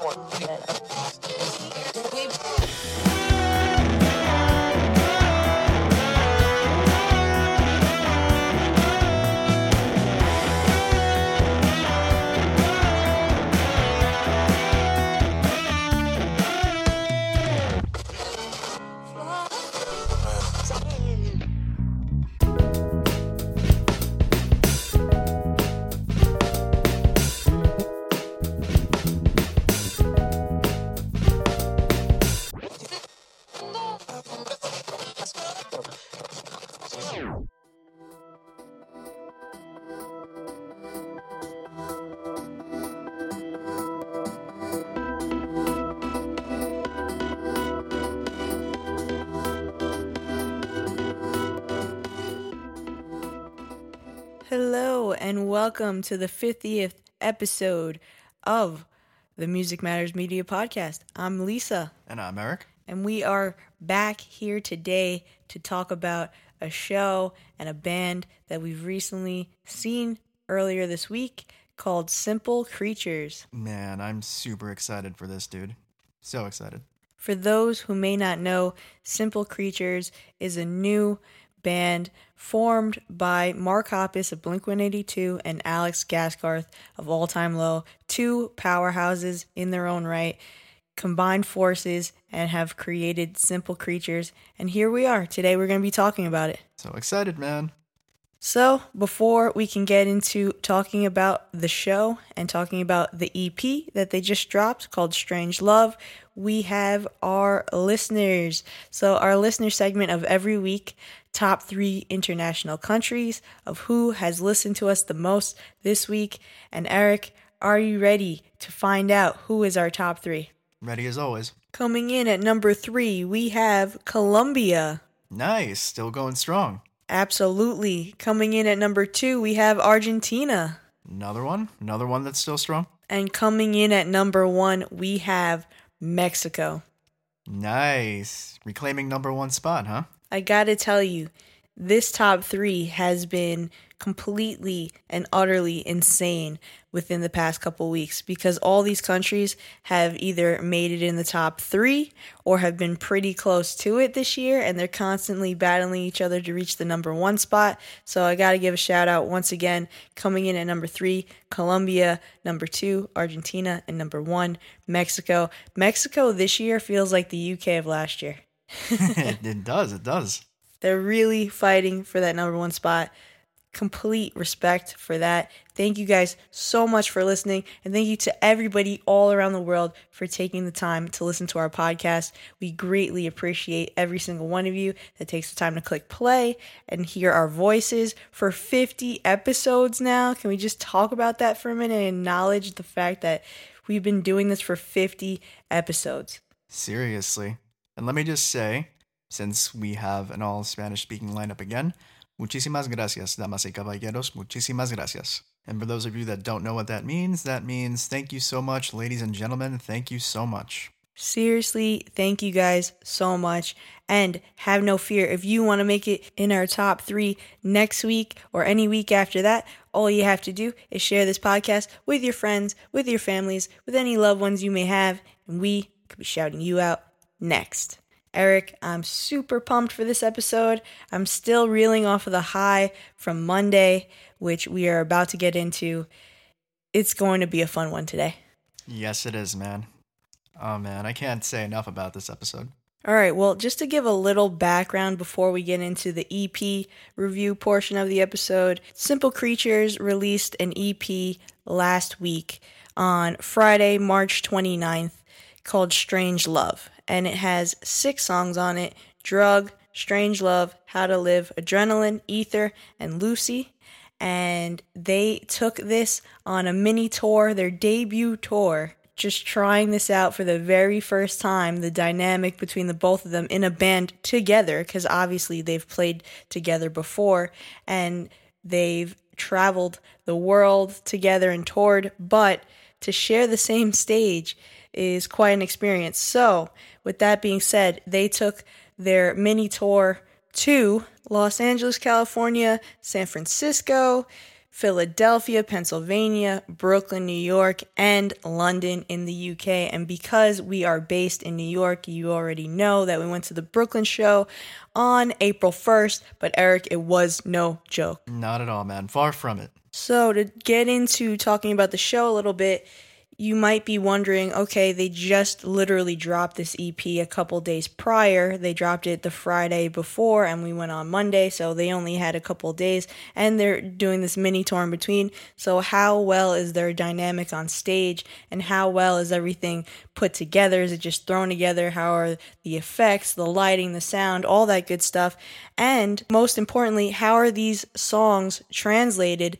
Hello, welcome to the 50th episode of the Music Matters Media Podcast. I'm Lisa, And I'm Eric. and we are back here today to talk about a show and a band that we've recently seen earlier this week called Simple Creatures. Man, I'm super excited for this, dude. So excited. For those who may not know, Simple Creatures is a new band formed by Mark Hoppus of Blink 182 and Alex Gaskarth of All Time Low, two powerhouses in their own right, combined forces and have created Simple Creatures. And here we are. Today we're going to be talking about it. So excited, man. So, before we can get into talking about the show and talking about the EP that they just dropped called Strange Love, we have our listeners. So, our listener segment of every week top three international countries of who has listened to us the most this week. And, Eric, are you ready to find out who is our top three? Ready as always. Coming in at number three, we have Colombia. Nice. Still going strong. Absolutely. Coming in at number two, we have Argentina. Another one. Another one that's still strong. And coming in at number one, we have Mexico. Nice. Reclaiming number one spot, huh? I gotta tell you, this top three has been completely and utterly insane within the past couple weeks because all these countries have either made it in the top three or have been pretty close to it this year and they're constantly battling each other to reach the number one spot. So I gotta give a shout out once again, coming in at number three, Colombia, number two, Argentina, and number one, Mexico. Mexico this year feels like the UK of last year. it, does. It does. They're really fighting for that number one spot. Complete respect for that. Thank you guys so much for listening. And thank you to everybody all around the world for taking the time to listen to our podcast. We greatly appreciate every single one of you that takes the time to click play and hear our voices for 50 episodes now. Can we just talk about that for a minute and acknowledge the fact that we've been doing this for 50 episodes? Seriously. And let me just say, since we have an all Spanish speaking lineup again, muchísimas gracias, damas y caballeros. Muchísimas gracias. And for those of you that don't know what that means, that means thank you so much, ladies and gentlemen. Thank you so much. Seriously, thank you guys so much. And have no fear, if you want to make it in our top three next week or any week after that, all you have to do is share this podcast with your friends, with your families, with any loved ones you may have, and we could be shouting you out next. Eric, I'm super pumped for this episode. I'm still reeling off of the high from Monday, which we are about to get into. It's going to be a fun one today. Yes, it is, man. Oh, man. I can't say enough about this episode. All right, well, just to give a little background before we get into the EP review portion of the episode, Simple Creatures released an EP last week on Friday, March 29th called Strange Love, and it has six songs on it Drug, Strange Love, How to Live, Adrenaline, Ether, and Lucy. And they took this on a mini tour, their debut tour, just trying this out for the very first time the dynamic between the both of them in a band together because obviously they've played together before and they've traveled the world together and toured but to share the same stage is quite an experience so with that being said they took their mini tour to Los Angeles, California, San Francisco, Philadelphia, Pennsylvania, Brooklyn, New York, and London in the UK. And because we are based in New York, you already know that we went to the Brooklyn show on April 1st. But Eric, it was no joke. Not at all, man. Far from it. So, to get into talking about the show a little bit, you might be wondering okay, they just literally dropped this EP a couple days prior. They dropped it the Friday before, and we went on Monday, so they only had a couple days, and they're doing this mini tour in between. So, how well is their dynamic on stage, and how well is everything put together? Is it just thrown together? How are the effects, the lighting, the sound, all that good stuff? And most importantly, how are these songs translated?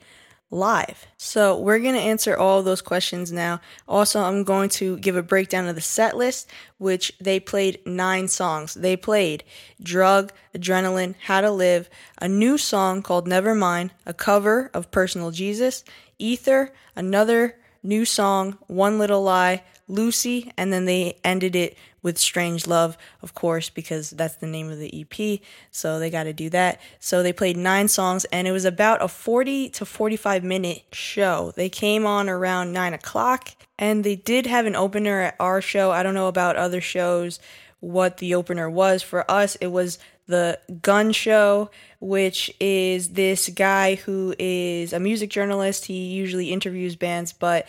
Live. So we're going to answer all those questions now. Also, I'm going to give a breakdown of the set list, which they played nine songs. They played Drug, Adrenaline, How to Live, a new song called Nevermind, a cover of Personal Jesus, Ether, another new song, One Little Lie, Lucy, and then they ended it with Strange Love, of course, because that's the name of the EP. So they got to do that. So they played nine songs, and it was about a 40 to 45 minute show. They came on around nine o'clock, and they did have an opener at our show. I don't know about other shows what the opener was. For us, it was the Gun Show, which is this guy who is a music journalist. He usually interviews bands, but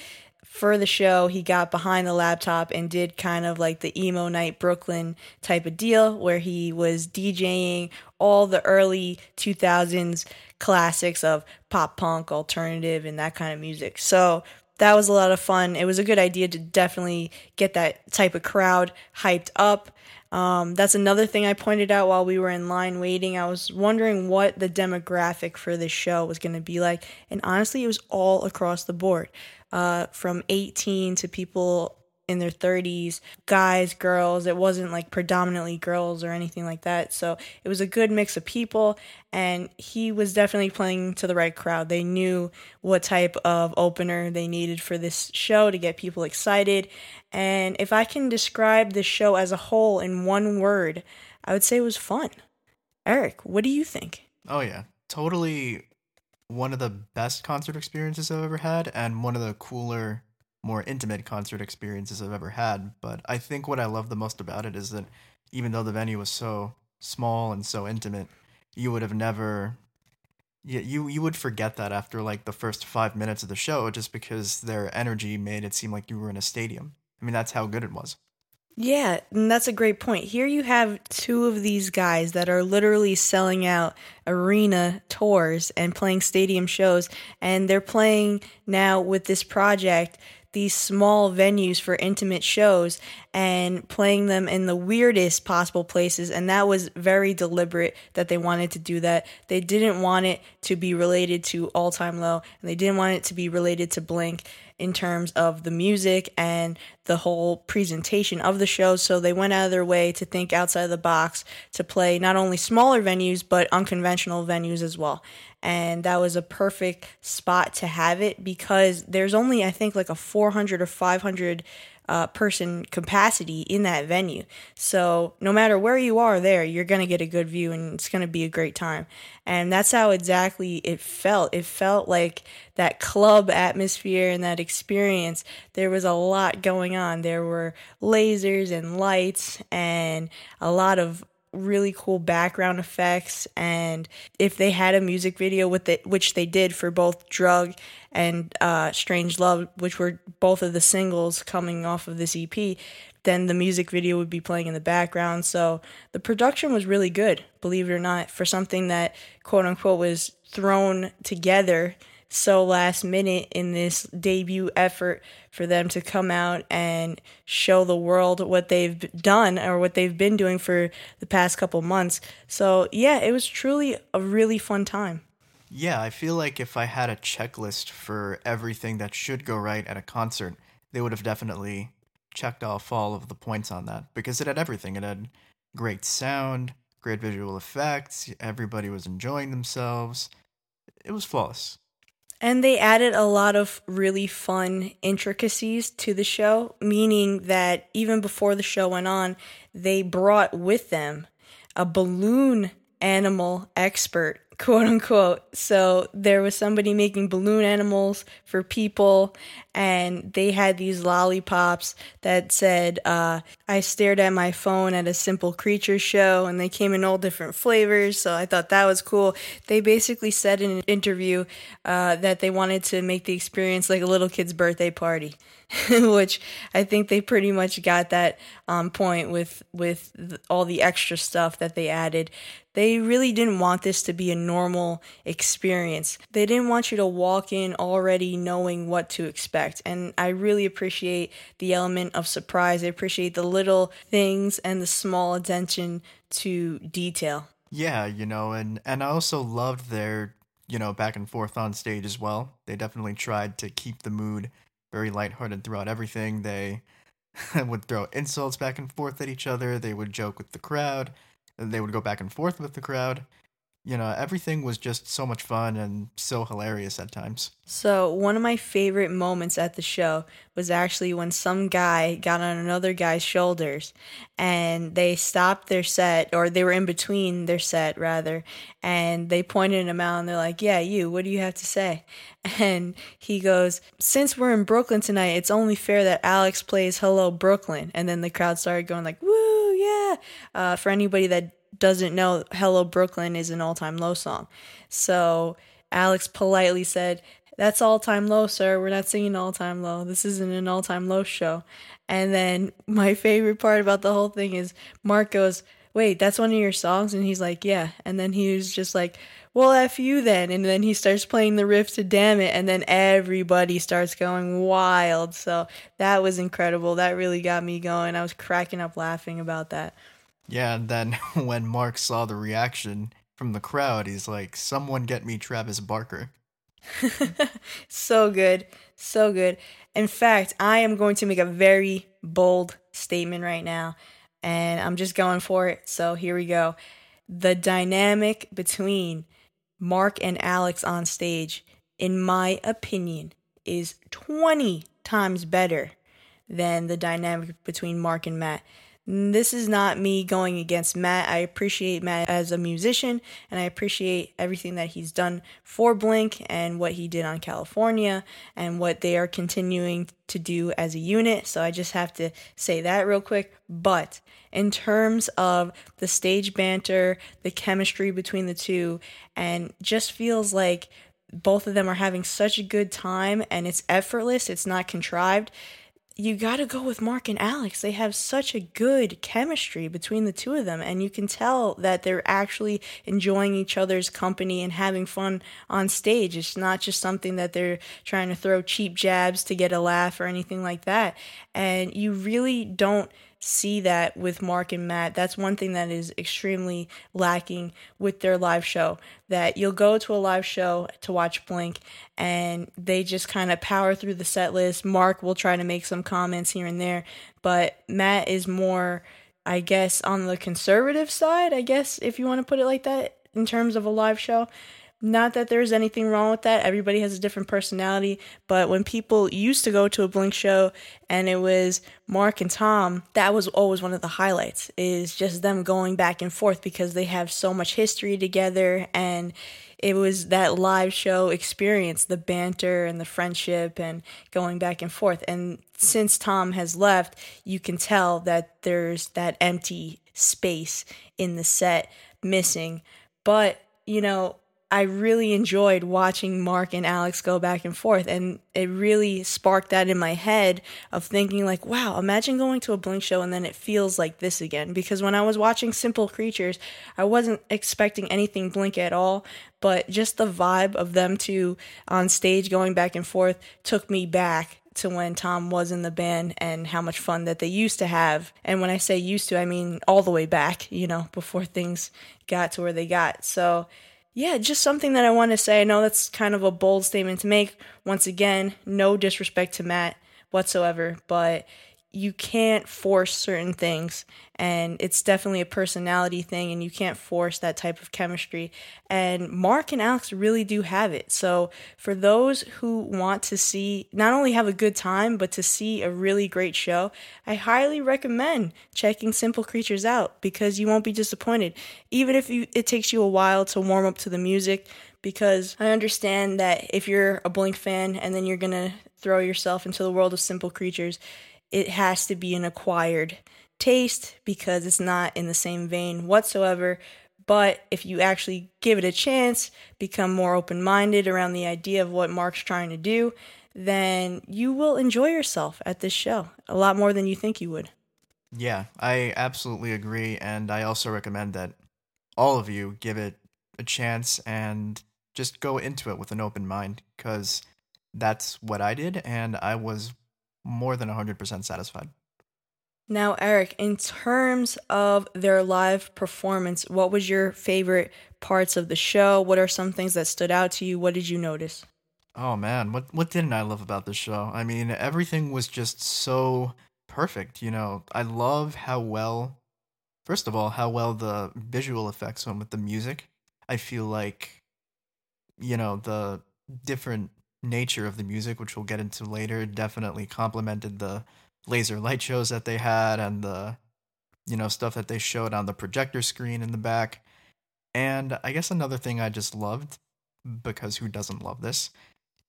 for the show, he got behind the laptop and did kind of like the emo night Brooklyn type of deal where he was DJing all the early 2000s classics of pop punk, alternative, and that kind of music. So that was a lot of fun. It was a good idea to definitely get that type of crowd hyped up. Um, that's another thing I pointed out while we were in line waiting. I was wondering what the demographic for this show was going to be like. And honestly, it was all across the board uh, from 18 to people in their 30s, guys, girls. It wasn't like predominantly girls or anything like that. So it was a good mix of people, and he was definitely playing to the right crowd. They knew what type of opener they needed for this show to get people excited. And if I can describe the show as a whole in one word, I would say it was fun. Eric, what do you think? Oh, yeah. Totally one of the best concert experiences I've ever had and one of the cooler, more intimate concert experiences I've ever had. But I think what I love the most about it is that even though the venue was so small and so intimate, you would have never you, you you would forget that after like the first five minutes of the show just because their energy made it seem like you were in a stadium. I mean that's how good it was. Yeah, and that's a great point. Here you have two of these guys that are literally selling out arena tours and playing stadium shows, and they're playing now with this project these small venues for intimate shows and playing them in the weirdest possible places. And that was very deliberate that they wanted to do that. They didn't want it to be related to All Time Low, and they didn't want it to be related to Blink in terms of the music and the whole presentation of the show. So they went out of their way to think outside the box to play not only smaller venues, but unconventional venues as well. And that was a perfect spot to have it because there's only, I think, like a 400 or 500 uh, person capacity in that venue. So no matter where you are there, you're going to get a good view and it's going to be a great time. And that's how exactly it felt. It felt like that club atmosphere and that experience. There was a lot going on. There were lasers and lights and a lot of really cool background effects and if they had a music video with it which they did for both drug and uh, strange love which were both of the singles coming off of this ep then the music video would be playing in the background. So the production was really good believe it or not for something that quote unquote was thrown together so last minute in this debut effort for them to come out and show the world what they've done or what they've been doing for the past couple months. So, yeah, it was truly a really fun time. Yeah, I feel like if I had a checklist for everything that should go right at a concert, they would have definitely checked off all of the points on that because it had everything. It had great sound, great visual effects, everybody was enjoying themselves. It was flawless. And they added a lot of really fun intricacies to the show, meaning that even before the show went on, they brought with them a balloon animal expert quote unquote. So there was somebody making balloon animals for people, and they had these lollipops that said, uh, I stared at my phone at a Simple creature show, and they came in all different flavors. So I thought that was cool. They basically said in an interview uh, that they wanted to make the experience like a little kid's birthday party. which I think they pretty much got that um, point with with all the extra stuff that they added. They really didn't want this to be a normal experience. They didn't want you to walk in already knowing what to expect. And I really appreciate the element of surprise. I appreciate the little things and the small attention to detail. Yeah, you know, and and I also loved their, you know, back and forth on stage as well. They definitely tried to keep the mood very lighthearted throughout everything. They would throw insults back and forth at each other. They would joke with the crowd. They would go back and forth with the crowd you know, everything was just so much fun and so hilarious at times. So, one of my favorite moments at the show was actually when some guy got on another guy's shoulders and they stopped their set, or they were in between their set, rather, and they pointed him out and they're like, Yeah, you, what do you have to say? And he goes, Since we're in Brooklyn tonight, it's only fair that Alex plays Hello Brooklyn. And then the crowd started going, like, Woo, yeah. Uh, for anybody that doesn't know, Hello Brooklyn is an all time low song. So Alex politely said, That's all time low, sir. We're not singing all time low. This isn't an all time low show. And then my favorite part about the whole thing is Mark goes, Wait, that's one of your songs? And he's like, Yeah. And then he was just like, well, F you then. And then he starts playing the riff to Dammit. And then everybody starts going wild. So that was incredible. That really got me going. I was cracking up laughing about that. Yeah, and then when Mark saw the reaction from the crowd, he's like, "Someone get me Travis Barker." so good. So good. In fact, I am going to make a very bold statement right now, and I'm just going for it. So here we go. The dynamic between Mark and Alex on stage, in my opinion, is 20 times better than the dynamic between Mark and Matt. This is not me going against Matt. I appreciate Matt as a musician and I appreciate everything that he's done for Blink and what he did on California and what they are continuing to do as a unit. So I just have to say that real quick. But in terms of the stage banter, the chemistry between the two, and just feels like both of them are having such a good time and it's effortless, it's not contrived you got to go with Mark and Alex. They have such a good chemistry between the two of them, and you can tell that they're actually enjoying each other's company and having fun on stage. It's not just something that they're trying to throw cheap jabs to get a laugh or anything like that. And you really don't see that with Mark and Matt. That's one thing that is extremely lacking with their live show. That you'll go to a live show to watch Blink and they just kind of power through the set list. Mark will try to make some comments here and there, but Matt is more, I guess, on the conservative side, I guess, if you want to put it like that, in terms of a live show. Not that there's anything wrong with that. Everybody has a different personality. But when people used to go to a Blink show and it was Mark and Tom, that was always one of the highlights, is just them going back and forth because they have so much history together and it was that live show experience, the banter and the friendship and going back and forth. And since Tom has left, you can tell that there's that empty space in the set missing. But, you know, I really enjoyed watching Mark and Alex go back and forth. And it really sparked that in my head of thinking, like, wow, imagine going to a Blink show and then it feels like this again. Because when I was watching Simple Creatures, I wasn't expecting anything Blink at all. But just the vibe of them two on stage going back and forth took me back to when Tom was in the band and how much fun that they used to have. And when I say used to, I mean all the way back, you know, before things got to where they got. So, yeah, just something that I want to say. I know that's kind of a bold statement to make. Once again, no disrespect to Matt whatsoever, but you can't force certain things and it's definitely a personality thing and you can't force that type of chemistry. And mark and alex really do have it. So for those who want to see not only have a good time but to see a really great show i highly recommend checking simple creatures out because you won't be disappointed. Even if you, it takes you a while to warm up to the music because i understand that if you're a blink fan and then you're gonna throw yourself into the world of simple creatures it has to be an acquired taste because it's not in the same vein whatsoever. But if you actually give it a chance, become more open minded around the idea of what Mark's trying to do, then you will enjoy yourself at this show a lot more than you think you would. Yeah, I absolutely agree. And I also recommend that all of you give it a chance and just go into it with an open mind because that's what I did. And I was more than 100% satisfied. Now, Eric, in terms of their live performance, what was your favorite parts of the show? What are some things that stood out to you? What did you notice? Oh man, what what didn't I love about this show? I mean, everything was just so perfect, you know. I love how well first of all, how well the visual effects went with the music. I feel like you know, the different nature of the music, which we'll get into later, definitely complemented the laser light shows that they had and the you know stuff that they showed on the projector screen in the back. And I guess another thing I just loved because who doesn't love this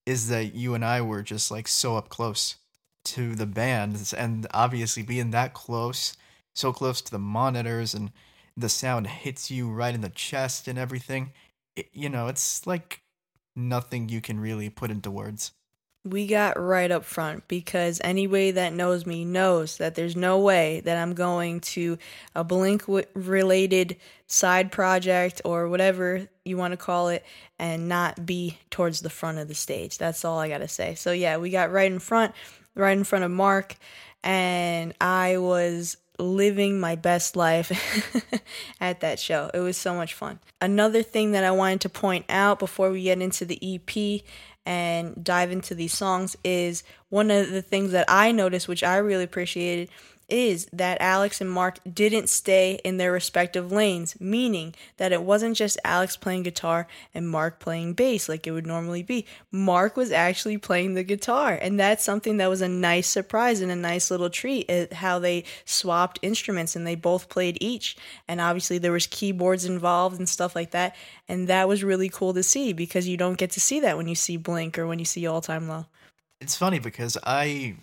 is that you and I were just like so up close to the bands and obviously being that close, so close to the monitors and the sound hits you right in the chest and everything. It, you know, it's like nothing you can really put into words. We got right up front because anybody that knows me knows that there's no way that I'm going to a Blink related side project or whatever you want to call it and not be towards the front of the stage. That's all I got to say. So, yeah, we got right in front, right in front of Mark, and I was living my best life at that show. It was so much fun. Another thing that I wanted to point out before we get into the EP and dive into these songs is one of the things that I noticed, which I really appreciated, is that Alex and Mark didn't stay in their respective lanes, meaning that it wasn't just Alex playing guitar and Mark playing bass like it would normally be. Mark was actually playing the guitar, and that's something that was a nice surprise and a nice little treat eh, how they swapped instruments and they both played each. And obviously there was keyboards involved and stuff like that, and that was really cool to see because you don't get to see that when you see Blink or when you see All Time Low. It's funny because I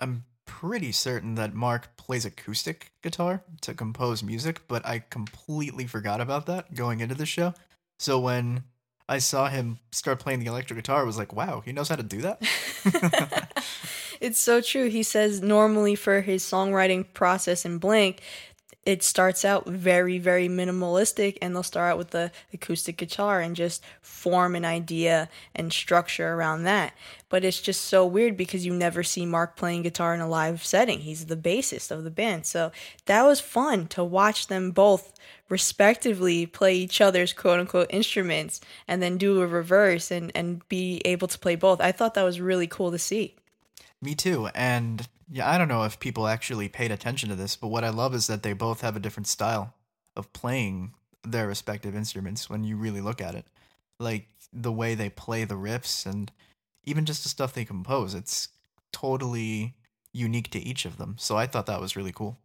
am pretty certain that Mark plays acoustic guitar to compose music, but I completely forgot about that going into the show. So when I saw him start playing the electric guitar, I was like, wow, he knows how to do that. it's so true. He says normally for his songwriting process in Blink, it starts out very very minimalistic and they'll start out with the acoustic guitar and just form an idea and structure around that. But it's just so weird because you never see mark playing guitar in a live setting. He's the bassist of the band. So that was fun to watch them both respectively play each other's quote unquote instruments and then do a reverse and, and be able to play both. I thought that was really cool to see. Me too. And yeah, I don't know if people actually paid attention to this, but what I love is that they both have a different style of playing their respective instruments when you really look at it. Like the way they play the riffs and even just the stuff they compose. It's totally unique to each of them. So I thought that was really cool.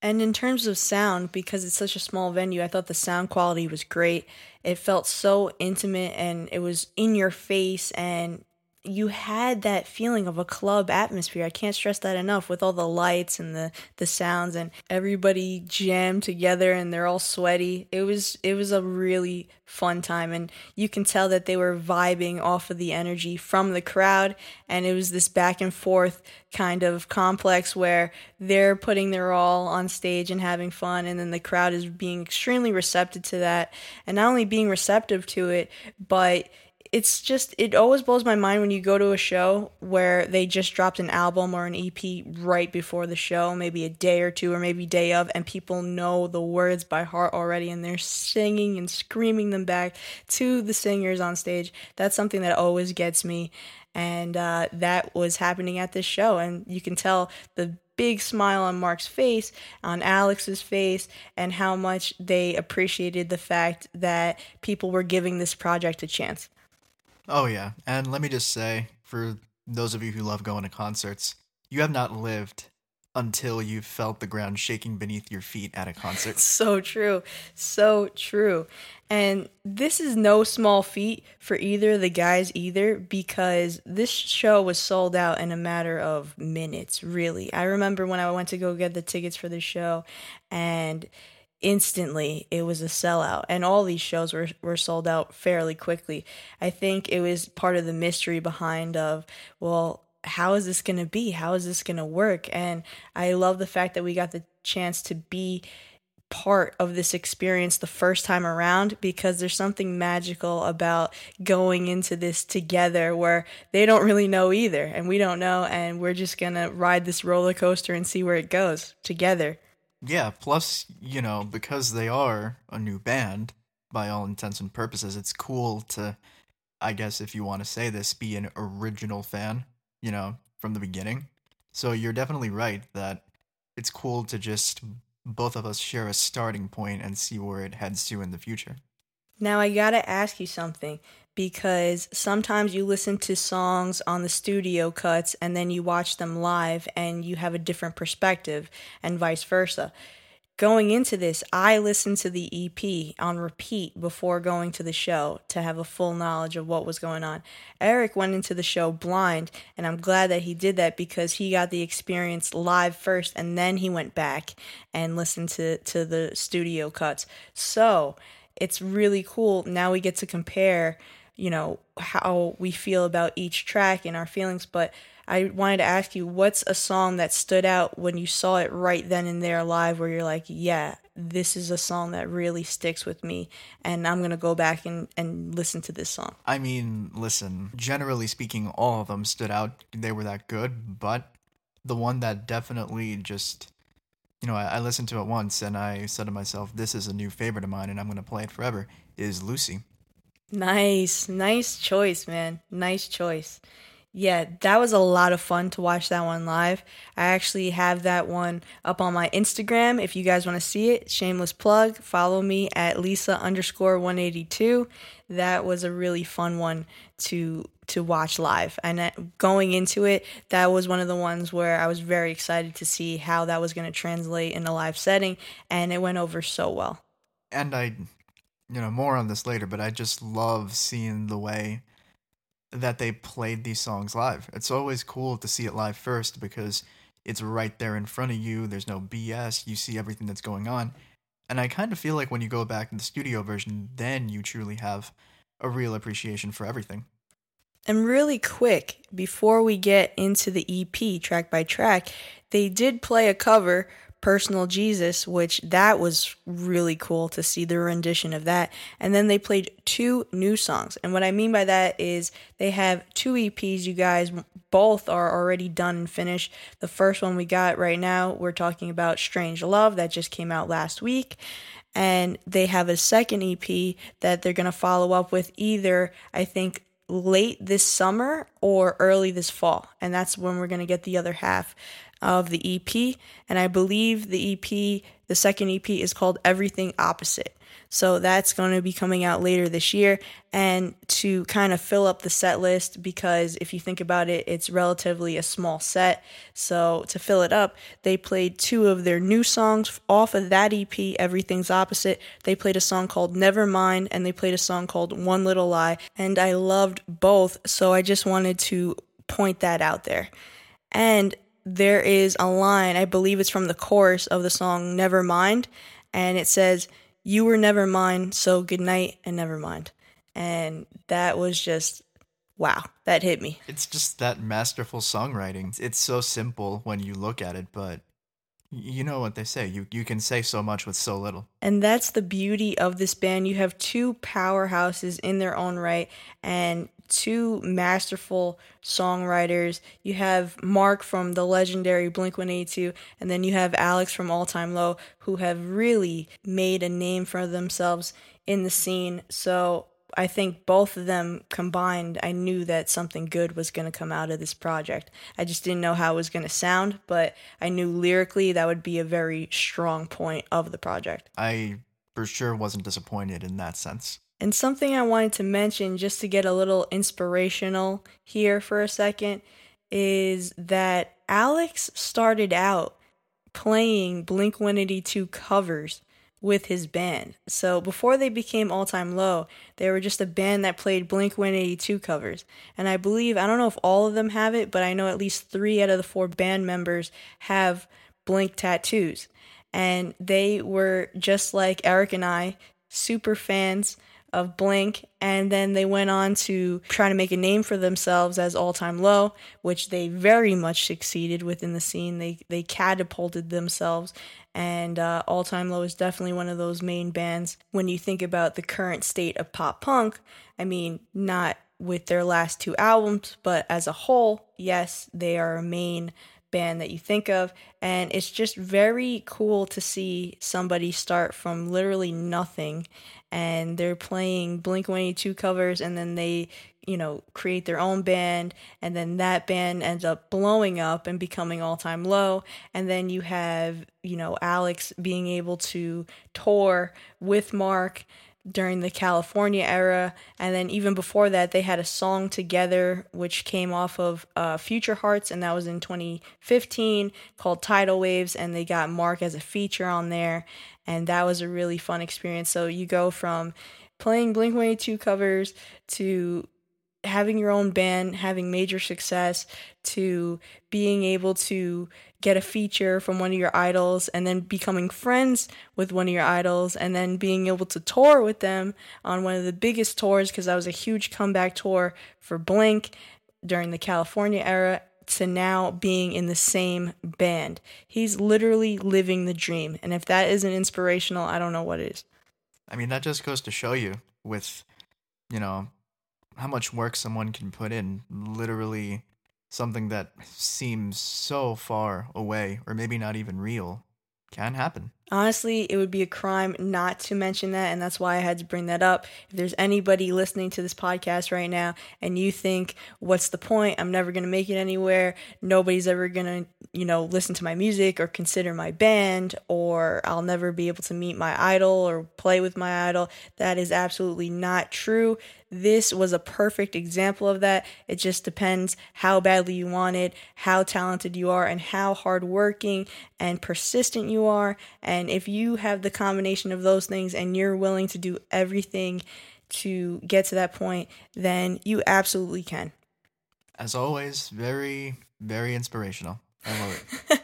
And in terms of sound, because it's such a small venue, I thought the sound quality was great. It felt so intimate and it was in your face and you had that feeling of a club atmosphere. I can't stress that enough with all the lights and the the sounds and everybody jammed together and they're all sweaty. It was it was a really fun time and you can tell that they were vibing off of the energy from the crowd and it was this back and forth kind of complex where they're putting their all on stage and having fun and then the crowd is being extremely receptive to that and not only being receptive to it but it's just it always blows my mind when you go to a show where they just dropped an album or an EP right before the show, maybe a day or two or maybe day of, and people know the words by heart already and they're singing and screaming them back to the singers on stage. That's something that always gets me. And uh, that was happening at this show, and you can tell the big smile on Mark's face, on Alex's face, and how much they appreciated the fact that people were giving this project a chance. Oh, yeah. And let me just say, for those of you who love going to concerts, you have not lived until you felt the ground shaking beneath your feet at a concert. so true. So true. And this is no small feat for either of the guys either because this show was sold out in a matter of minutes, really. I remember when I went to go get the tickets for the show and instantly it was a sellout and all these shows were, were sold out fairly quickly i think it was part of the mystery behind of well how is this going to be? How is this going to work? And I love the fact that we got the chance to be part of this experience the first time around because there's something magical about going into this together where they don't really know either and we don't know and we're just going to ride this roller coaster and see where it goes together. Yeah, plus, you know, because they are a new band by all intents and purposes, it's cool to I guess if you want to say this, be an original fan you know, from the beginning. So you're definitely right that it's cool to just both of us share a starting point and see where it heads to in the future. Now, I gotta ask you something because sometimes you listen to songs on the studio cuts and then you watch them live and you have a different perspective, and vice versa going into this, I listened to the EP on repeat before going to the show to have a full knowledge of what was going on. Eric went into the show blind, and I'm glad that he did that because he got the experience live first and then he went back and listened to, to the studio cuts. So it's really cool. Now we get to compare, you know, how we feel about each track and our feelings, but I wanted to ask you what's a song that stood out when you saw it right then and there live where you're like, yeah, this is a song that really sticks with me and I'm going to go back and, and listen to this song. I mean, listen, generally speaking, all of them stood out. They were that good, but the one that definitely just, you know, I, I listened to it once and I said to myself, this is a new favorite of mine and I'm going to play it forever, is Lucy. Nice, nice choice, man. Nice choice. Yeah, that was a lot of fun to watch that one live. I actually have that one up on my Instagram. If you guys want to see it, shameless plug, follow me at Lisa underscore 182. That was a really fun one to to watch live. And going into it, that was one of the ones where I was very excited to see how that was going to translate in a live setting, and it went over so well. And I, you know, more on this later, but I just love seeing the way that they played these songs live. It's always cool to see it live first because it's right there in front of you. There's no BS. You see everything that's going on. And I kind of feel like when you go back in the studio version, then you truly have a real appreciation for everything. And really quick, before we get into the EP track by track, they did play a cover Personal Jesus, which that was really cool to see the rendition of that. And then they played two new songs. And what I mean by that is they have two EPs, you guys. Both are already done and finished. The first one we got right now, we're talking about Strange Love, that just came out last week. And they have a second EP that they're going to follow up with either, I think, late this summer or early this fall. And that's when we're going to get the other half of the EP. And I believe the EP, the second EP, is called Everything Opposite. So that's going to be coming out later this year. And to kind of fill up the set list, because if you think about it, it's relatively a small set. So to fill it up, they played two of their new songs off of that EP, Everything's Opposite. They played a song called Never Mind and they played a song called One Little Lie. And I loved both. So I just wanted to point that out there. And there is a line, I believe it's from the chorus of the song Never Mind, and it says, You were never mine, so good night and never mind. And that was just wow, that hit me. It's just that masterful songwriting. It's so simple when you look at it, but you know what they say. You you can say so much with so little. And that's the beauty of this band. You have two powerhouses in their own right and two masterful songwriters. You have Mark from the legendary Blink 182, and then you have Alex from All Time Low, who have really made a name for themselves in the scene. So I think both of them combined, I knew that something good was going to come out of this project. I just didn't know how it was going to sound, but I knew lyrically that would be a very strong point of the project. I for sure wasn't disappointed in that sense. And something I wanted to mention just to get a little inspirational here for a second is that Alex started out playing Blink 182 covers with his band. So before they became All Time Low, they were just a band that played Blink 182 covers. And I believe, I don't know if all of them have it, but I know at least three out of the four band members have Blink tattoos. And they were just like Eric and I, super fans of Blink, and then they went on to try to make a name for themselves as All Time Low, which they very much succeeded within the scene. They they catapulted themselves, and uh, All Time Low is definitely one of those main bands. When you think about the current state of pop punk, I mean, not with their last two albums, but as a whole, yes, they are a main band that you think of. And it's just very cool to see somebody start from literally nothing and they're playing Blink 182 covers and then they, you know, create their own band and then that band ends up blowing up and becoming all time low. And then you have, you know, Alex being able to tour with Mark during the California era. And then even before that, they had a song together which came off of uh, Future Hearts, and that was in 2015 called Tidal Waves. And they got Mark as a feature on there. And that was a really fun experience. So you go from playing Blink 182 covers to having your own band, having major success, to being able to get a feature from one of your idols and then becoming friends with one of your idols and then being able to tour with them on one of the biggest tours because that was a huge comeback tour for Blink during the California era to now being in the same band. He's literally living the dream. And if that isn't inspirational, I don't know what is. I mean, that just goes to show you with, you know, how much work someone can put in. Literally, something that seems so far away or maybe not even real can happen. Honestly, it would be a crime not to mention that, and that's why I had to bring that up. If there's anybody listening to this podcast right now and you think, what's the point? I'm never going to make it anywhere. Nobody's ever going to, you know, listen to my music or consider my band, or I'll never be able to meet my idol or play with my idol. That is absolutely not true. This was a perfect example of that. It just depends how badly you want it, how talented you are, and how hardworking and persistent you are. And if you have the combination of those things and you're willing to do everything to get to that point, then you absolutely can. As always, very, very inspirational. I love it.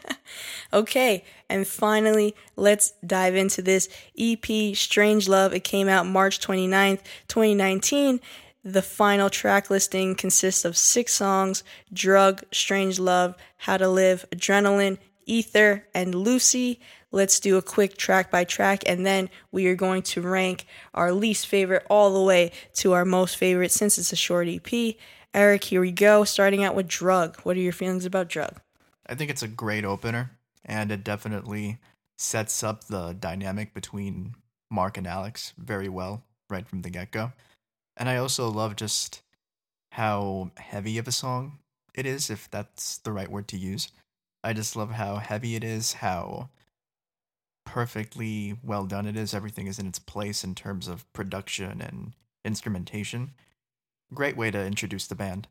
okay, and finally, let's dive into this EP, Strange Love. It came out March 29th, 2019. The final track listing consists of six songs Drug, Strange Love, How to Live, Adrenaline, Ether, and Lucy. Let's do a quick track by track, and then we are going to rank our least favorite all the way to our most favorite since it's a short EP. Eric, here we go. Starting out with Drug. What are your feelings about Drug? I think it's a great opener, and it definitely sets up the dynamic between Mark and Alex very well right from the get go. And I also love just how heavy of a song it is, if that's the right word to use. I just love how heavy it is, how perfectly well done it is. Everything is in its place in terms of production and instrumentation. Great way to introduce the band.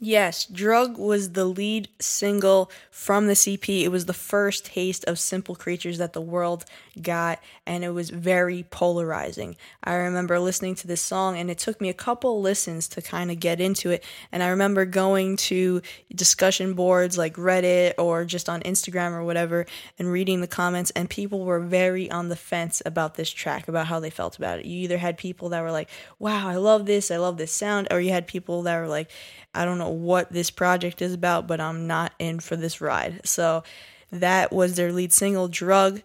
Yes, Drug was the lead single from the EP. It was the first taste of Simple Creatures that the world got, and it was very polarizing. I remember listening to this song, and it took me a couple listens to kind of get into it. And I remember going to discussion boards like Reddit or just on Instagram or whatever and reading the comments, and people were very on the fence about this track, about how they felt about it. You either had people that were like, wow, I love this, I love this sound, or you had people that were like, I don't know what this project is about, but I'm not in for this ride. So that was their lead single, Drug.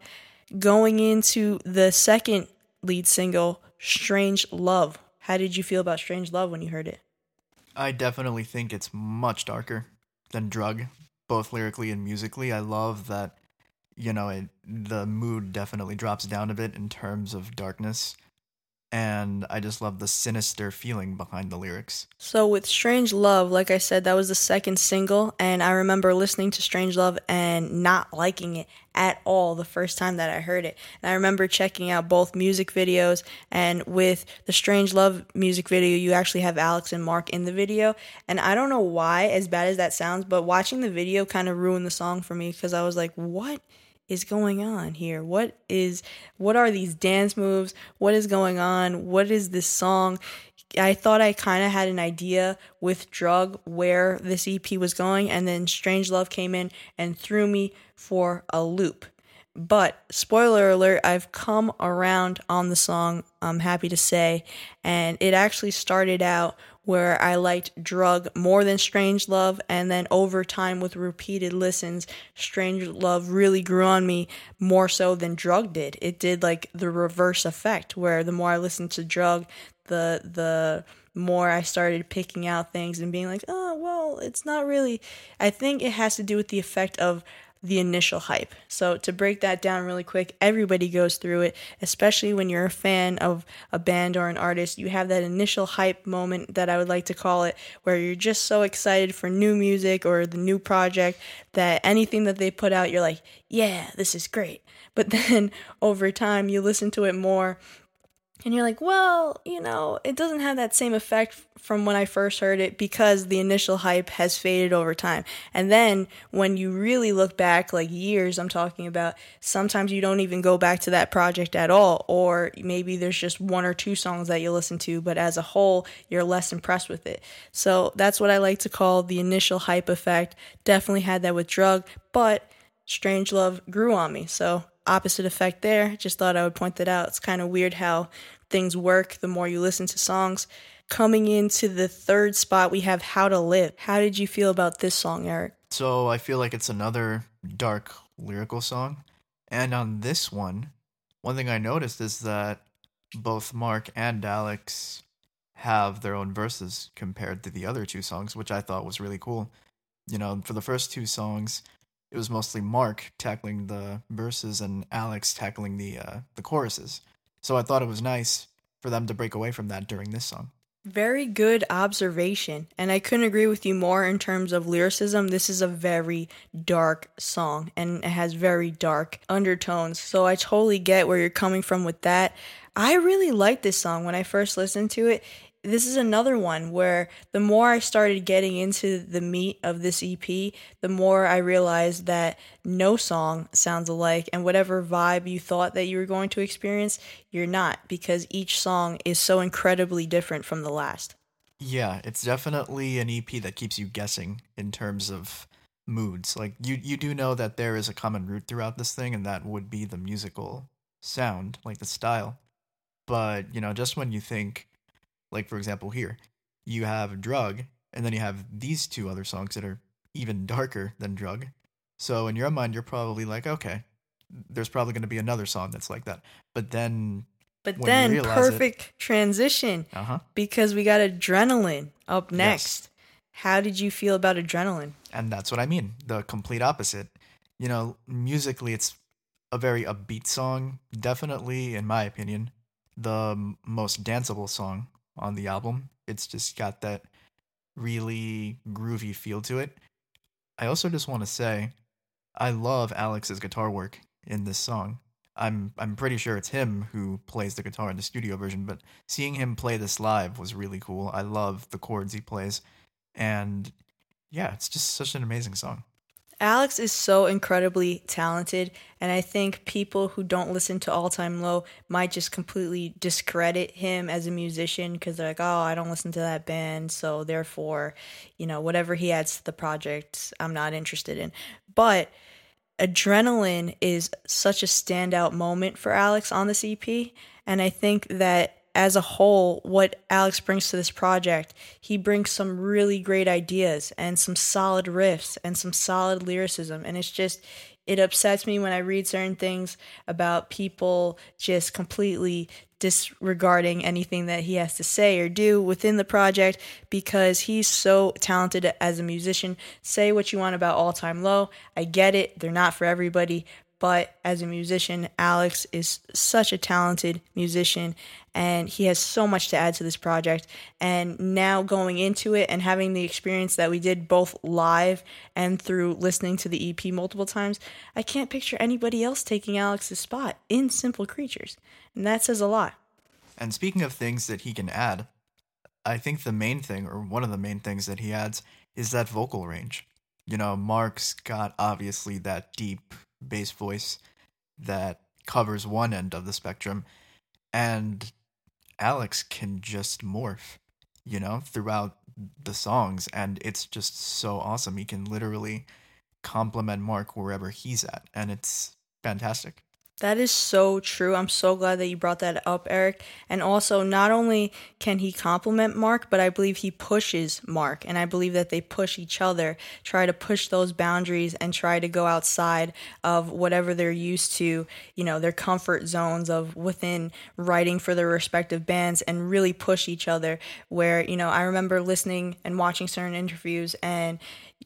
Going into the second lead single, Strange Love. How did you feel about Strange Love when you heard it? I definitely think it's much darker than Drug, both lyrically and musically. I love that, you know, it, the mood definitely drops down a bit in terms of darkness. And I just love the sinister feeling behind the lyrics. So with Strange Love, like I said, that was the second single, and I remember listening to Strange Love and not liking it at all the first time that I heard it. And I remember checking out both music videos, and with the Strange Love music video, you actually have Alex and Mark in the video. And I don't know why, as bad as that sounds, but watching the video kind of ruined the song for me because I was like, what? Is going on here? What is what are these dance moves? What is going on? What is this song? I thought I kind of had an idea with Drug where this EP was going, and then Strange Love came in and threw me for a loop. But spoiler alert, I've come around on the song, I'm happy to say, and it actually started out where I liked Drug more than Strange Love, and then over time with repeated listens, Strange Love really grew on me more so than Drug did. It did like the reverse effect, where the more I listened to Drug, the the more I started picking out things and being like, oh well, it's not really. I think it has to do with the effect of the initial hype. So, to break that down really quick, everybody goes through it, especially when you're a fan of a band or an artist. You have that initial hype moment that I would like to call it, where you're just so excited for new music or the new project that anything that they put out, you're like, yeah, this is great. But then over time, you listen to it more and you're like, well, you know, it doesn't have that same effect from when I first heard it because the initial hype has faded over time. And then when you really look back, like years I'm talking about, sometimes you don't even go back to that project at all. Or maybe there's just one or two songs that you listen to, but as a whole, you're less impressed with it. So that's what I like to call the initial hype effect. Definitely had that with Drug, but Strange Love grew on me. So opposite effect there. Just thought I would point that out. It's kind of weird how things work the more you listen to songs. Coming into the third spot, we have How to Live. How did you feel about this song, Eric? So I feel like it's another dark lyrical song. And on this one, one thing I noticed is that both Mark and Alex have their own verses compared to the other two songs, which I thought was really cool. You know, for the first two songs, it was mostly Mark tackling the verses and Alex tackling the uh, the choruses. So I thought it was nice for them to break away from that during this song. Very good observation. And I couldn't agree with you more in terms of lyricism. This is a very dark song and it has very dark undertones. So I totally get where you're coming from with that. I really liked this song when I first listened to it this is another one where the more I started getting into the meat of this EP, the more I realized that no song sounds alike, and whatever vibe you thought that you were going to experience, you're not, because each song is so incredibly different from the last. Yeah, it's definitely an EP that keeps you guessing in terms of moods. Like you you do know that there is a common root throughout this thing and that would be the musical sound, like the style. But, you know, just when you think like for example, here you have Drug, and then you have these two other songs that are even darker than Drug. So in your mind, you're probably like, okay, there's probably going to be another song that's like that. But then, but then perfect it, transition uh-huh. because we got Adrenaline up next. Yes. How did you feel about Adrenaline? And that's what I mean. The complete opposite. You know, musically, it's a very upbeat song. Definitely, in my opinion, the most danceable song on the album. It's just got that really groovy feel to it. I also just want to say I love Alex's guitar work in this song. I'm I'm pretty sure it's him who plays the guitar in the studio version, but seeing him play this live was really cool. I love the chords he plays and yeah, it's just such an amazing song. Alex is so incredibly talented, and I think people who don't listen to All Time Low might just completely discredit him as a musician because they're like, oh, I don't listen to that band, so therefore, you know, whatever he adds to the project, I'm not interested in. But Adrenaline is such a standout moment for Alex on this EP, and I think that as a whole, what Alex brings to this project, he brings some really great ideas and some solid riffs and some solid lyricism. And it's just, it upsets me when I read certain things about people just completely disregarding anything that he has to say or do within the project because he's so talented as a musician. Say what you want about All Time Low. I get it, they're not for everybody, but as a musician, Alex is such a talented musician and he has so much to add to this project. And now going into it and having the experience that we did both live and through listening to the EP multiple times, I can't picture anybody else taking Alex's spot in Simple Creatures. And that says a lot. And speaking of things that he can add, I think the main thing, or one of the main things that he adds, is that vocal range. You know, Mark's got obviously that deep bass voice that covers one end of the spectrum, and Alex can just morph, you know, throughout the songs, and it's just so awesome. He can literally compliment Mark wherever he's at, and it's fantastic. That is so true. I'm so glad that you brought that up, Eric. And also, not only can he compliment Mark, but I believe he pushes Mark. And I believe that they push each other, try to push those boundaries and try to go outside of whatever they're used to, you know, their comfort zones of within writing for their respective bands and really push each other. Where, you know, I remember listening and watching certain interviews and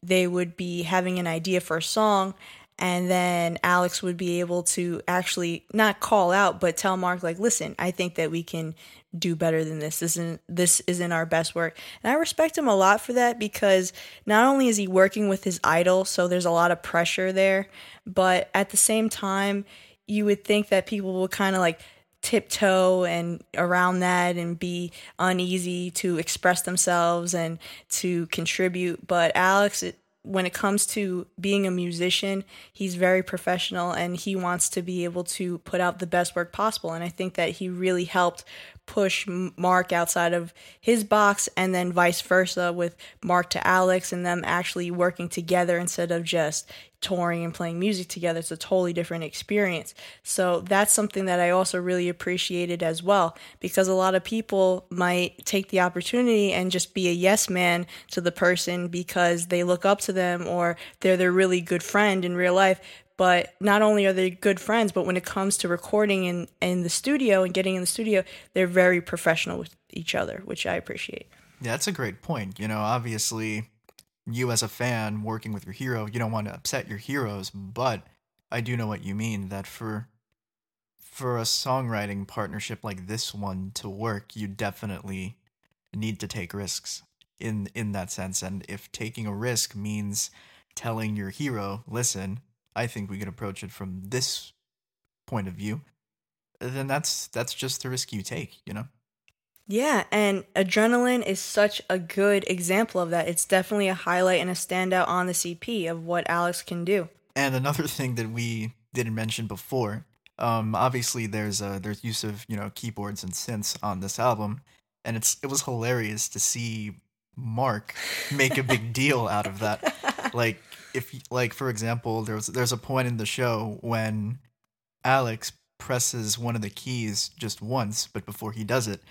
they would be having an idea for a song and then Alex would be able to actually not call out but tell Mark like listen I think that we can do better than this. This isn't this isn't our best work. And I respect him a lot for that because not only is he working with his idol so there's a lot of pressure there but at the same time you would think that people would kind of like tiptoe and around that and be uneasy to express themselves and to contribute but Alex when it comes to being a musician, he's very professional and he wants to be able to put out the best work possible. And I think that he really helped push Mark outside of his box and then vice versa with Mark to Alex and them actually working together instead of just touring and playing music together. It's a totally different experience. So that's something that I also really appreciated as well because a lot of people might take the opportunity and just be a yes man to the person because they look up to them or they're their really good friend in real life but not only are they good friends, but when it comes to recording in, in the studio and getting in the studio, they're very professional with each other, which I appreciate. Yeah, that's a great point. You know, obviously, you as a fan working with your hero, you don't want to upset your heroes, but I do know what you mean that for for a songwriting partnership like this one to work, you definitely need to take risks in in that sense and if taking a risk means telling your hero, "Listen, I think we could approach it from this point of view, then that's that's just the risk you take, you know? Yeah, and adrenaline is such a good example of that. It's definitely a highlight and a standout on the EP of what Alex can do. And another thing that we didn't mention before, um, obviously there's a there's use of you know keyboards and synths on this album, and it's it was hilarious to see Mark make a big deal out of that. Like if like for example, there's there's a point in the show when Alex presses one of the keys just once, but before he does it,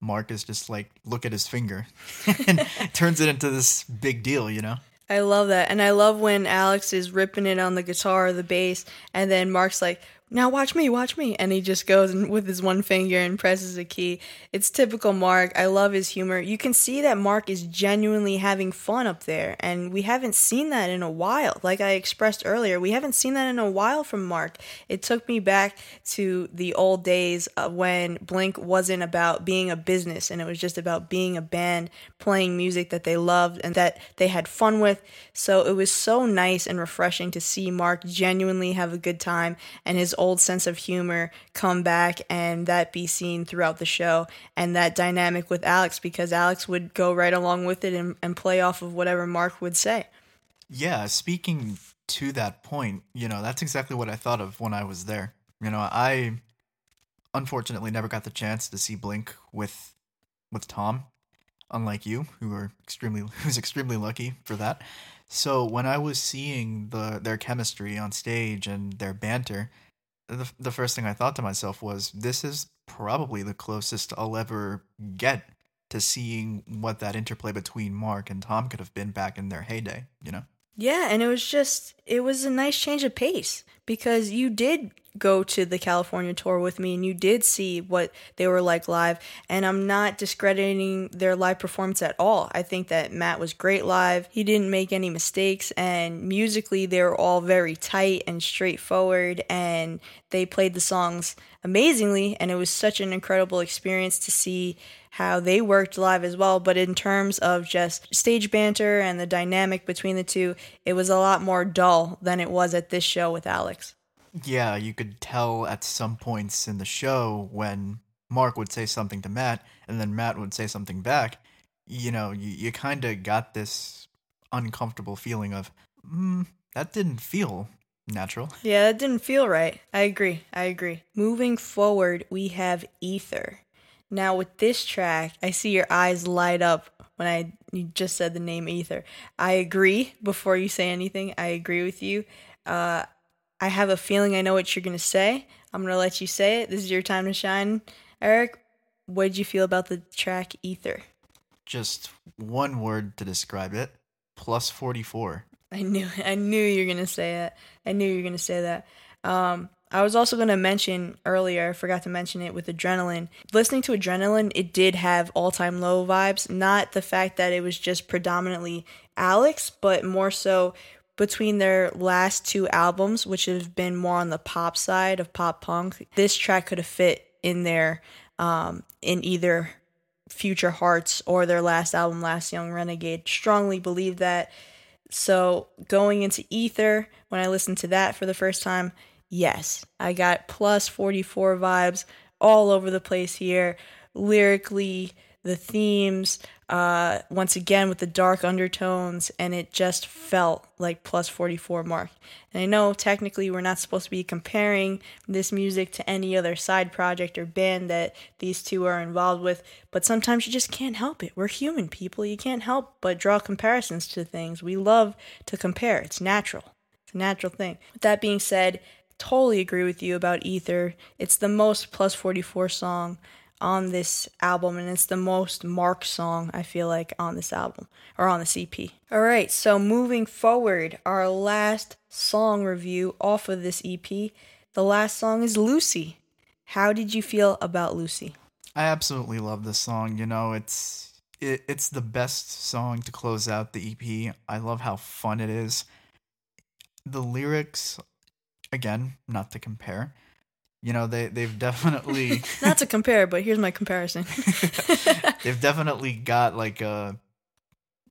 Mark is just like, look at his finger, and turns it into this big deal, you know. I love that, and I love when Alex is ripping it on the guitar or the bass, and then Mark's like, now watch me, watch me. And he just goes with his one finger and presses a key. It's typical Mark. I love his humor. You can see that Mark is genuinely having fun up there. And we haven't seen that in a while. Like I expressed earlier, we haven't seen that in a while from Mark. It took me back to the old days when Blink wasn't about being a business and it was just about being a band, playing music that they loved and that they had fun with. So it was so nice and refreshing to see Mark genuinely have a good time and his old sense of humor come back and that be seen throughout the show and that dynamic with Alex because Alex would go right along with it and, and play off of whatever Mark would say. Yeah, speaking to that point, you know, that's exactly what I thought of when I was there. You know, I unfortunately never got the chance to see Blink with with Tom, unlike you, who are extremely who's extremely lucky for that. So when I was seeing the their chemistry on stage and their banter, the, the first thing I thought to myself was, this is probably the closest I'll ever get to seeing what that interplay between Mark and Tom could have been back in their heyday, you know? Yeah, and it was just, it was a nice change of pace because you did go to the California tour with me and you did see what they were like live. And I'm not discrediting their live performance at all. I think that Matt was great live. He didn't make any mistakes. And musically, they were all very tight and straightforward. And they played the songs amazingly. And it was such an incredible experience to see how they worked live as well. But in terms of just stage banter and the dynamic between the two, it was a lot more dull than it was at this show with Alex. Yeah, you could tell at some points in the show when Mark would say something to Matt and then Matt would say something back. You know, you, you kind of got this uncomfortable feeling of, mm, that didn't feel natural. Yeah, that didn't feel right. I agree. I agree. Moving forward, we have Ether. Now, with this track, I see your eyes light up when I you just said the name Ether. I agree. Before you say anything, I agree with you. Uh, I have a feeling I know what you're gonna say. I'm gonna let you say it. This is your time to shine, Eric. What did you feel about the track Ether? Just one word to describe it: plus forty four. I knew. I knew you were gonna say it. I knew you were gonna say that. Um, I was also going to mention earlier, I forgot to mention it with Adrenaline. Listening to Adrenaline, it did have all time low vibes. Not the fact that it was just predominantly Alex, but more so between their last two albums, which have been more on the pop side of pop punk. This track could have fit in there um, in either Future Hearts or their last album, Last Young Renegade. Strongly believe that. So going into Ether, when I listened to that for the first time, yes, I got plus 44 vibes all over the place here. Lyrically, the themes, uh, once again with the dark undertones, and it just felt like plus 44 mark. And I know technically we're not supposed to be comparing this music to any other side project or band that these two are involved with, but sometimes you just can't help it. We're human people. You can't help but draw comparisons to things. We love to compare, it's natural. It's a natural thing. With that being said, totally agree with you about Ether. It's the most plus 44 song on this album, and it's the most Mark song I feel like on this album or on the EP. All right, so moving forward, our last song review off of this EP. The last song is Lucy. How did you feel about Lucy? I absolutely love this song. You know, it's it, it's the best song to close out the EP. I love how fun it is. The lyrics again, not to compare. You know, they they've definitely not to compare, but here's my comparison. they've definitely got like a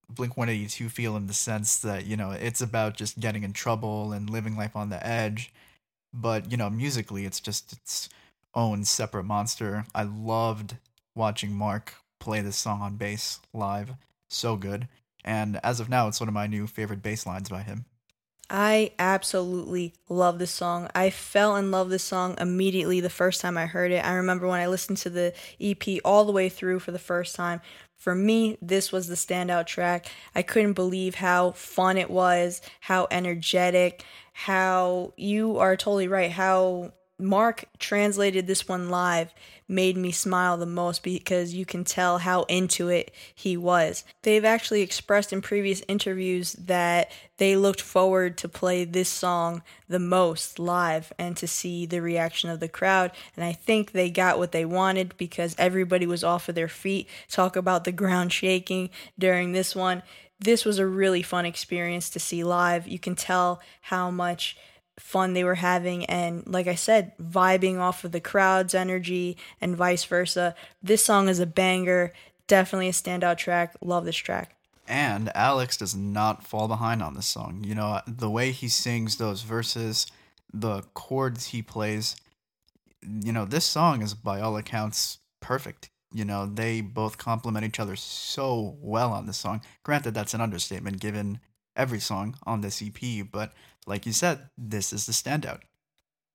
Blink 182 feel in the sense that, you know, it's about just getting in trouble and living life on the edge. But, you know, musically it's just its own separate monster. I loved watching Mark play this song on bass live. So good. And as of now, it's one of my new favorite bass lines by him. I absolutely love this song. I fell in love with this song immediately the first time I heard it. I remember when I listened to the EP all the way through for the first time. For me, this was the standout track. I couldn't believe how fun it was, how energetic, how you are totally right, how Mark translated this one live made me smile the most because you can tell how into it he was. They've actually expressed in previous interviews that they looked forward to play this song the most live and to see the reaction of the crowd. And I think they got what they wanted because everybody was off of their feet. Talk about the ground shaking during this one. This was a really fun experience to see live. You can tell how much fun they were having and like I said vibing off of the crowd's energy and vice versa. This song is a banger, definitely a standout track. Love this track. And Alex does not fall behind on this song. You know, the way he sings those verses, the chords he plays, you know, this song is by all accounts perfect. You know, they both complement each other so well on this song. Granted, that's an understatement given every song on this EP, but like you said, this is the standout.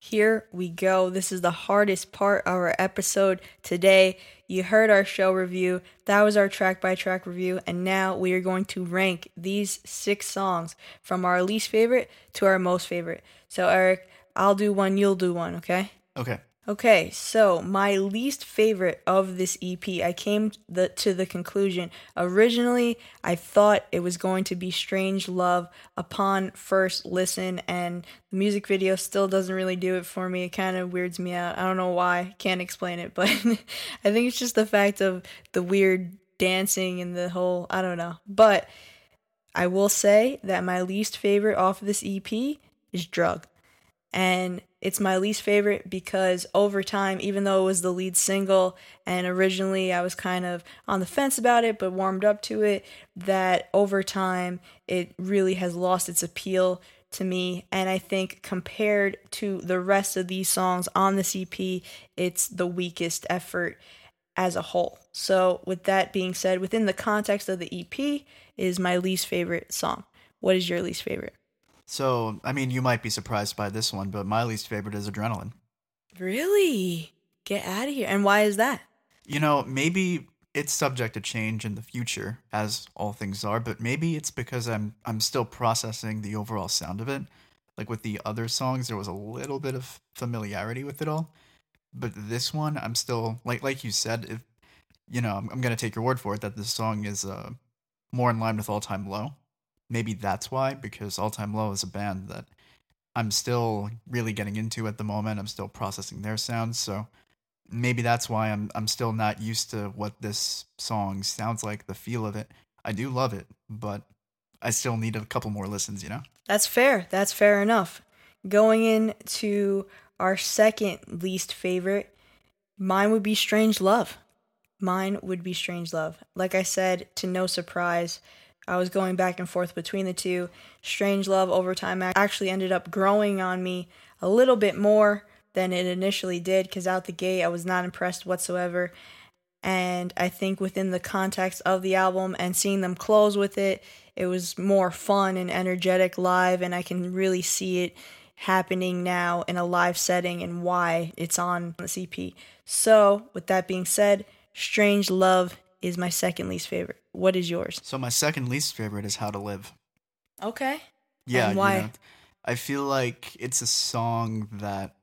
Here we go. This is the hardest part of our episode today. You heard our show review. That was our track by track review. And now we are going to rank these six songs from our least favorite to our most favorite. So, Eric, I'll do one, you'll do one, okay? Okay. Okay, so my least favorite of this EP, I came the, to the conclusion. Originally, I thought it was going to be Strange Love upon first listen, and the music video still doesn't really do it for me. It kind of weirds me out. I don't know why, can't explain it, but I think it's just the fact of the weird dancing and the whole, I don't know. But I will say that my least favorite off of this EP is Drug. And it's my least favorite because over time, even though it was the lead single, and originally I was kind of on the fence about it, but warmed up to it, that over time it really has lost its appeal to me. And I think compared to the rest of these songs on the EP, it's the weakest effort as a whole. So, with that being said, within the context of the EP, is my least favorite song. What is your least favorite? So, I mean, you might be surprised by this one, but my least favorite is Adrenaline. Really? Get out of here. And why is that? You know, maybe it's subject to change in the future, as all things are, but maybe it's because I'm I'm still processing the overall sound of it. Like with the other songs, there was a little bit of familiarity with it all, but this one, I'm still like like you said, if you know, I'm, I'm gonna take your word for it that this song is uh more in line with All Time Low maybe that's why because all time low is a band that i'm still really getting into at the moment. I'm still processing their sounds so maybe that's why i'm i'm still not used to what this song sounds like the feel of it. I do love it but i still need a couple more listens you know? That's fair. That's fair enough. Going into our second least favorite mine would be strange love. Mine would be strange love. Like i said to no surprise I was going back and forth between the two. Strange Love over time actually ended up growing on me a little bit more than it initially did because out the gate I was not impressed whatsoever. And I think within the context of the album and seeing them close with it, it was more fun and energetic live, and I can really see it happening now in a live setting and why it's on the EP. So, with that being said, Strange Love is my second least favorite. What is yours? So my second least favorite is How to Live. Okay. Yeah. And why? You know, I feel like it's a song that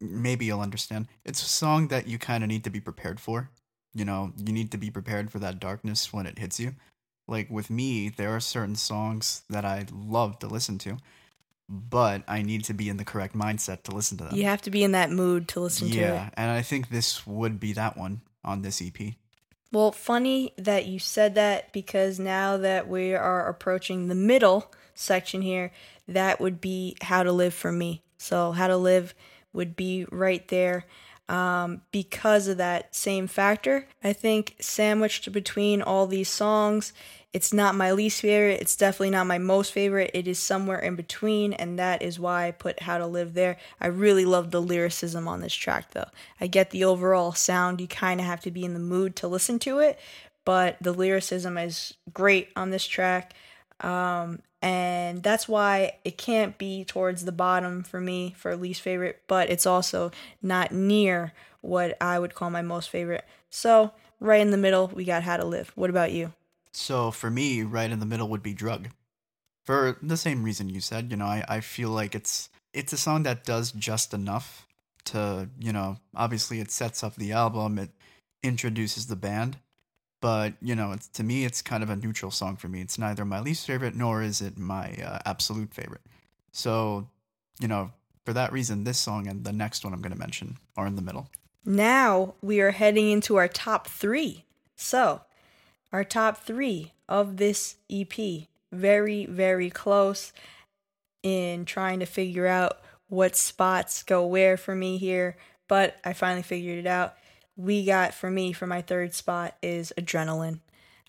maybe you'll understand. It's a song that you kind of need to be prepared for. You know, you need to be prepared for that darkness when it hits you. Like with me, there are certain songs that I love to listen to, but I need to be in the correct mindset to listen to them. You have to be in that mood to listen yeah, to it. Yeah, and I think this would be that one on this EP. Well, funny that you said that because now that we are approaching the middle section here, that would be how to live for me. So, how to live would be right there um, because of that same factor. I think sandwiched between all these songs, it's not my least favorite. It's definitely not my most favorite. It is somewhere in between, and that is why I put How to Live there. I really love the lyricism on this track, though. I get the overall sound. You kind of have to be in the mood to listen to it, but the lyricism is great on this track. Um, and that's why it can't be towards the bottom for me for least favorite, but it's also not near what I would call my most favorite. So, right in the middle, we got How to Live. What about you? So for me, right in the middle would be Drug. For the same reason you said, you know, I, I feel like it's it's a song that does just enough to, you know, obviously it sets up the album, it introduces the band, but you know, it's to me it's kind of a neutral song for me. It's neither my least favorite nor is it my uh, absolute favorite. So, you know, for that reason, this song and the next one I'm going to mention are in the middle. Now we are heading into our top three. So, our top three of this EP. Very, very close in trying to figure out what spots go where for me here, but I finally figured it out. We got for me for my third spot is Adrenaline.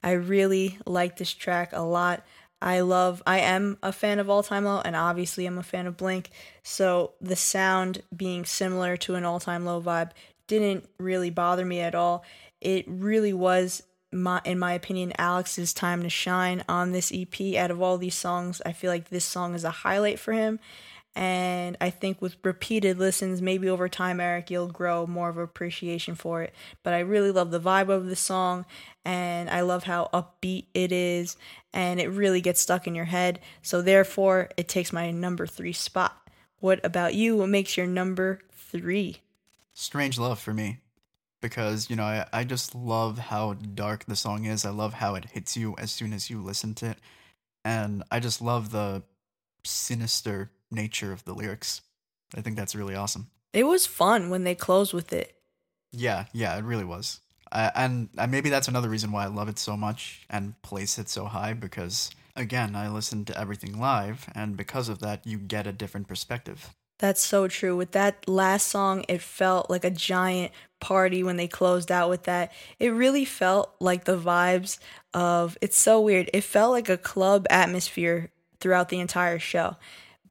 I really like this track a lot. I love, I am a fan of All Time Low, and obviously I'm a fan of Blink. So the sound being similar to an All Time Low vibe didn't really bother me at all. It really was my, in my opinion, Alex's time to shine on this EP. Out of all these songs, I feel like this song is a highlight for him. And I think with repeated listens, maybe over time, Eric, you'll grow more of appreciation for it. But I really love the vibe of the song, and I love how upbeat it is, and it really gets stuck in your head. So therefore, it takes my number three spot. What about you? What makes your number three. Strange Love for me. Because, you know, I, I just love how dark the song is. I love how it hits you as soon as you listen to it. And I just love the sinister nature of the lyrics. I think that's really awesome. It was fun when they closed with it. Yeah, yeah, it really was. I, and and maybe that's another reason why I love it so much and place it so high because again, I listen to everything live, and because of that, you get a different perspective. That's so true. With that last song, it felt like a giant party when they closed out with that. It really felt like the vibes of it's so weird. It felt like a club atmosphere throughout the entire show.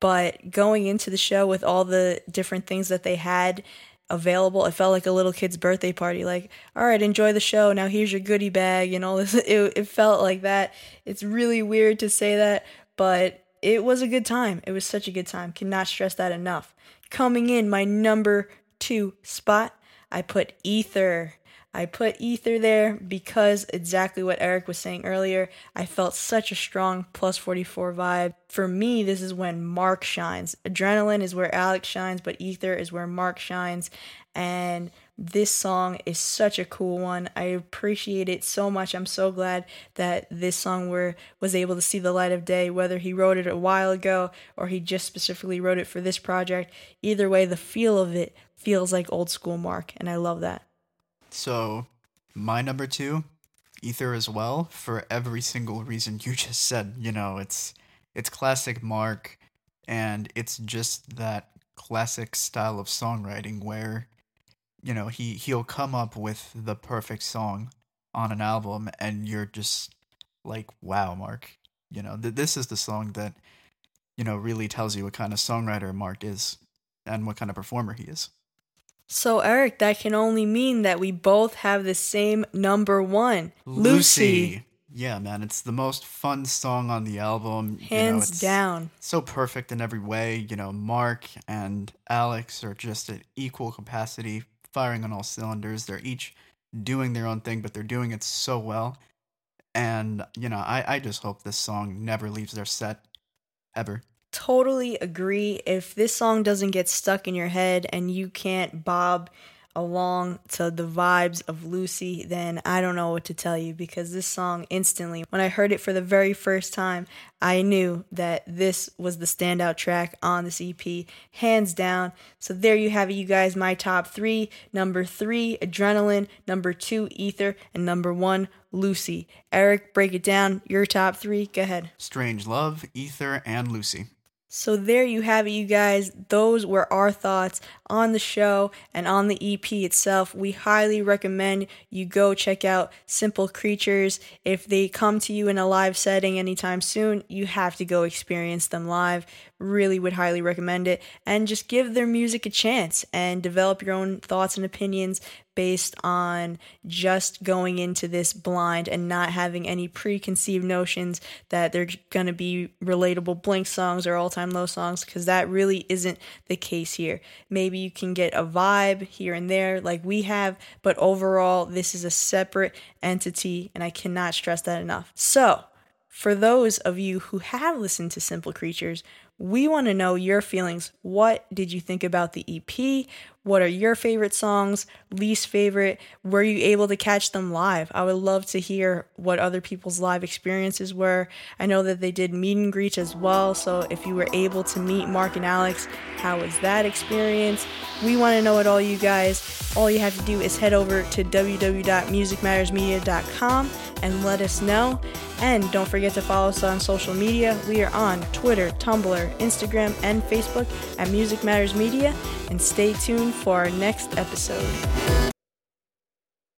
But going into the show with all the different things that they had available, it felt like a little kid's birthday party. Like, all right, enjoy the show. Now here's your goodie bag and all this. It, it felt like that. It's really weird to say that, but it was a good time. It was such a good time. Cannot stress that enough. Coming in, my number two spot, I put Ether. I put Ether there because exactly what Eric was saying earlier. I felt such a strong plus 44 vibe. For me, this is when Mark shines. Adrenaline is where Alex shines, but Ether is where Mark shines. And this song is such a cool one. I appreciate it so much. I'm so glad that this song were was able to see the light of day, whether he wrote it a while ago or he just specifically wrote it for this project. Either way, the feel of it feels like old school Mark, and I love that. So, my number two, Ether as well, for every single reason you just said. You know, it's it's classic Mark, and it's just that classic style of songwriting where, you know, he he'll come up with the perfect song on an album, and you're just like, wow, Mark. You know, th- this is the song that, you know, really tells you what kind of songwriter Mark is and what kind of performer he is. So, Eric, that can only mean that we both have the same number one Lucy. Lucy. Yeah, man, it's the most fun song on the album. Hands you know, down. So perfect in every way. You know, Mark and Alex are just at equal capacity, firing on all cylinders. They're each doing their own thing, but they're doing it so well. And, you know, I, I just hope this song never leaves their set ever totally agree. If this song doesn't get stuck in your head and you can't bob along to the vibes of Lucy, then I don't know what to tell you because this song instantly, when I heard it for the very first time, I knew that this was the standout track on this EP, hands down. So there you have it, you guys. My top three number three, Adrenaline, number two, Ether, and number one, Lucy. Eric, break it down. Your top three. Go ahead. Strange Love, Ether, and Lucy. So there you have it, you guys. Those were our thoughts on the show and on the EP itself. We highly recommend you go check out Simple Creatures. If they come to you in a live setting anytime soon, you have to go experience them live. Really would highly recommend it. And just give their music a chance and develop your own thoughts and opinions based on just going into this blind and not having any preconceived notions that they're going to be relatable Blink songs or all time low songs, because that really isn't the case here. Maybe you can get a vibe here and there, like we have, but overall, this is a separate entity, and I cannot stress that enough. So, for those of you who have listened to Simple Creatures, we want to know your feelings. What did you think about the EP? What are your favorite songs? Least favorite? Were you able to catch them live? I would love to hear what other people's live experiences were. I know that they did meet and greets as well. So if you were able to meet Mark and Alex, how was that experience? We want to know it all, you guys. All you have to do is head over to www.musicmattersmedia.com and let us know. And don't forget to follow us on social media. We are on Twitter, Tumblr, Instagram, and Facebook at Music Matters Media. And stay tuned for our next episode.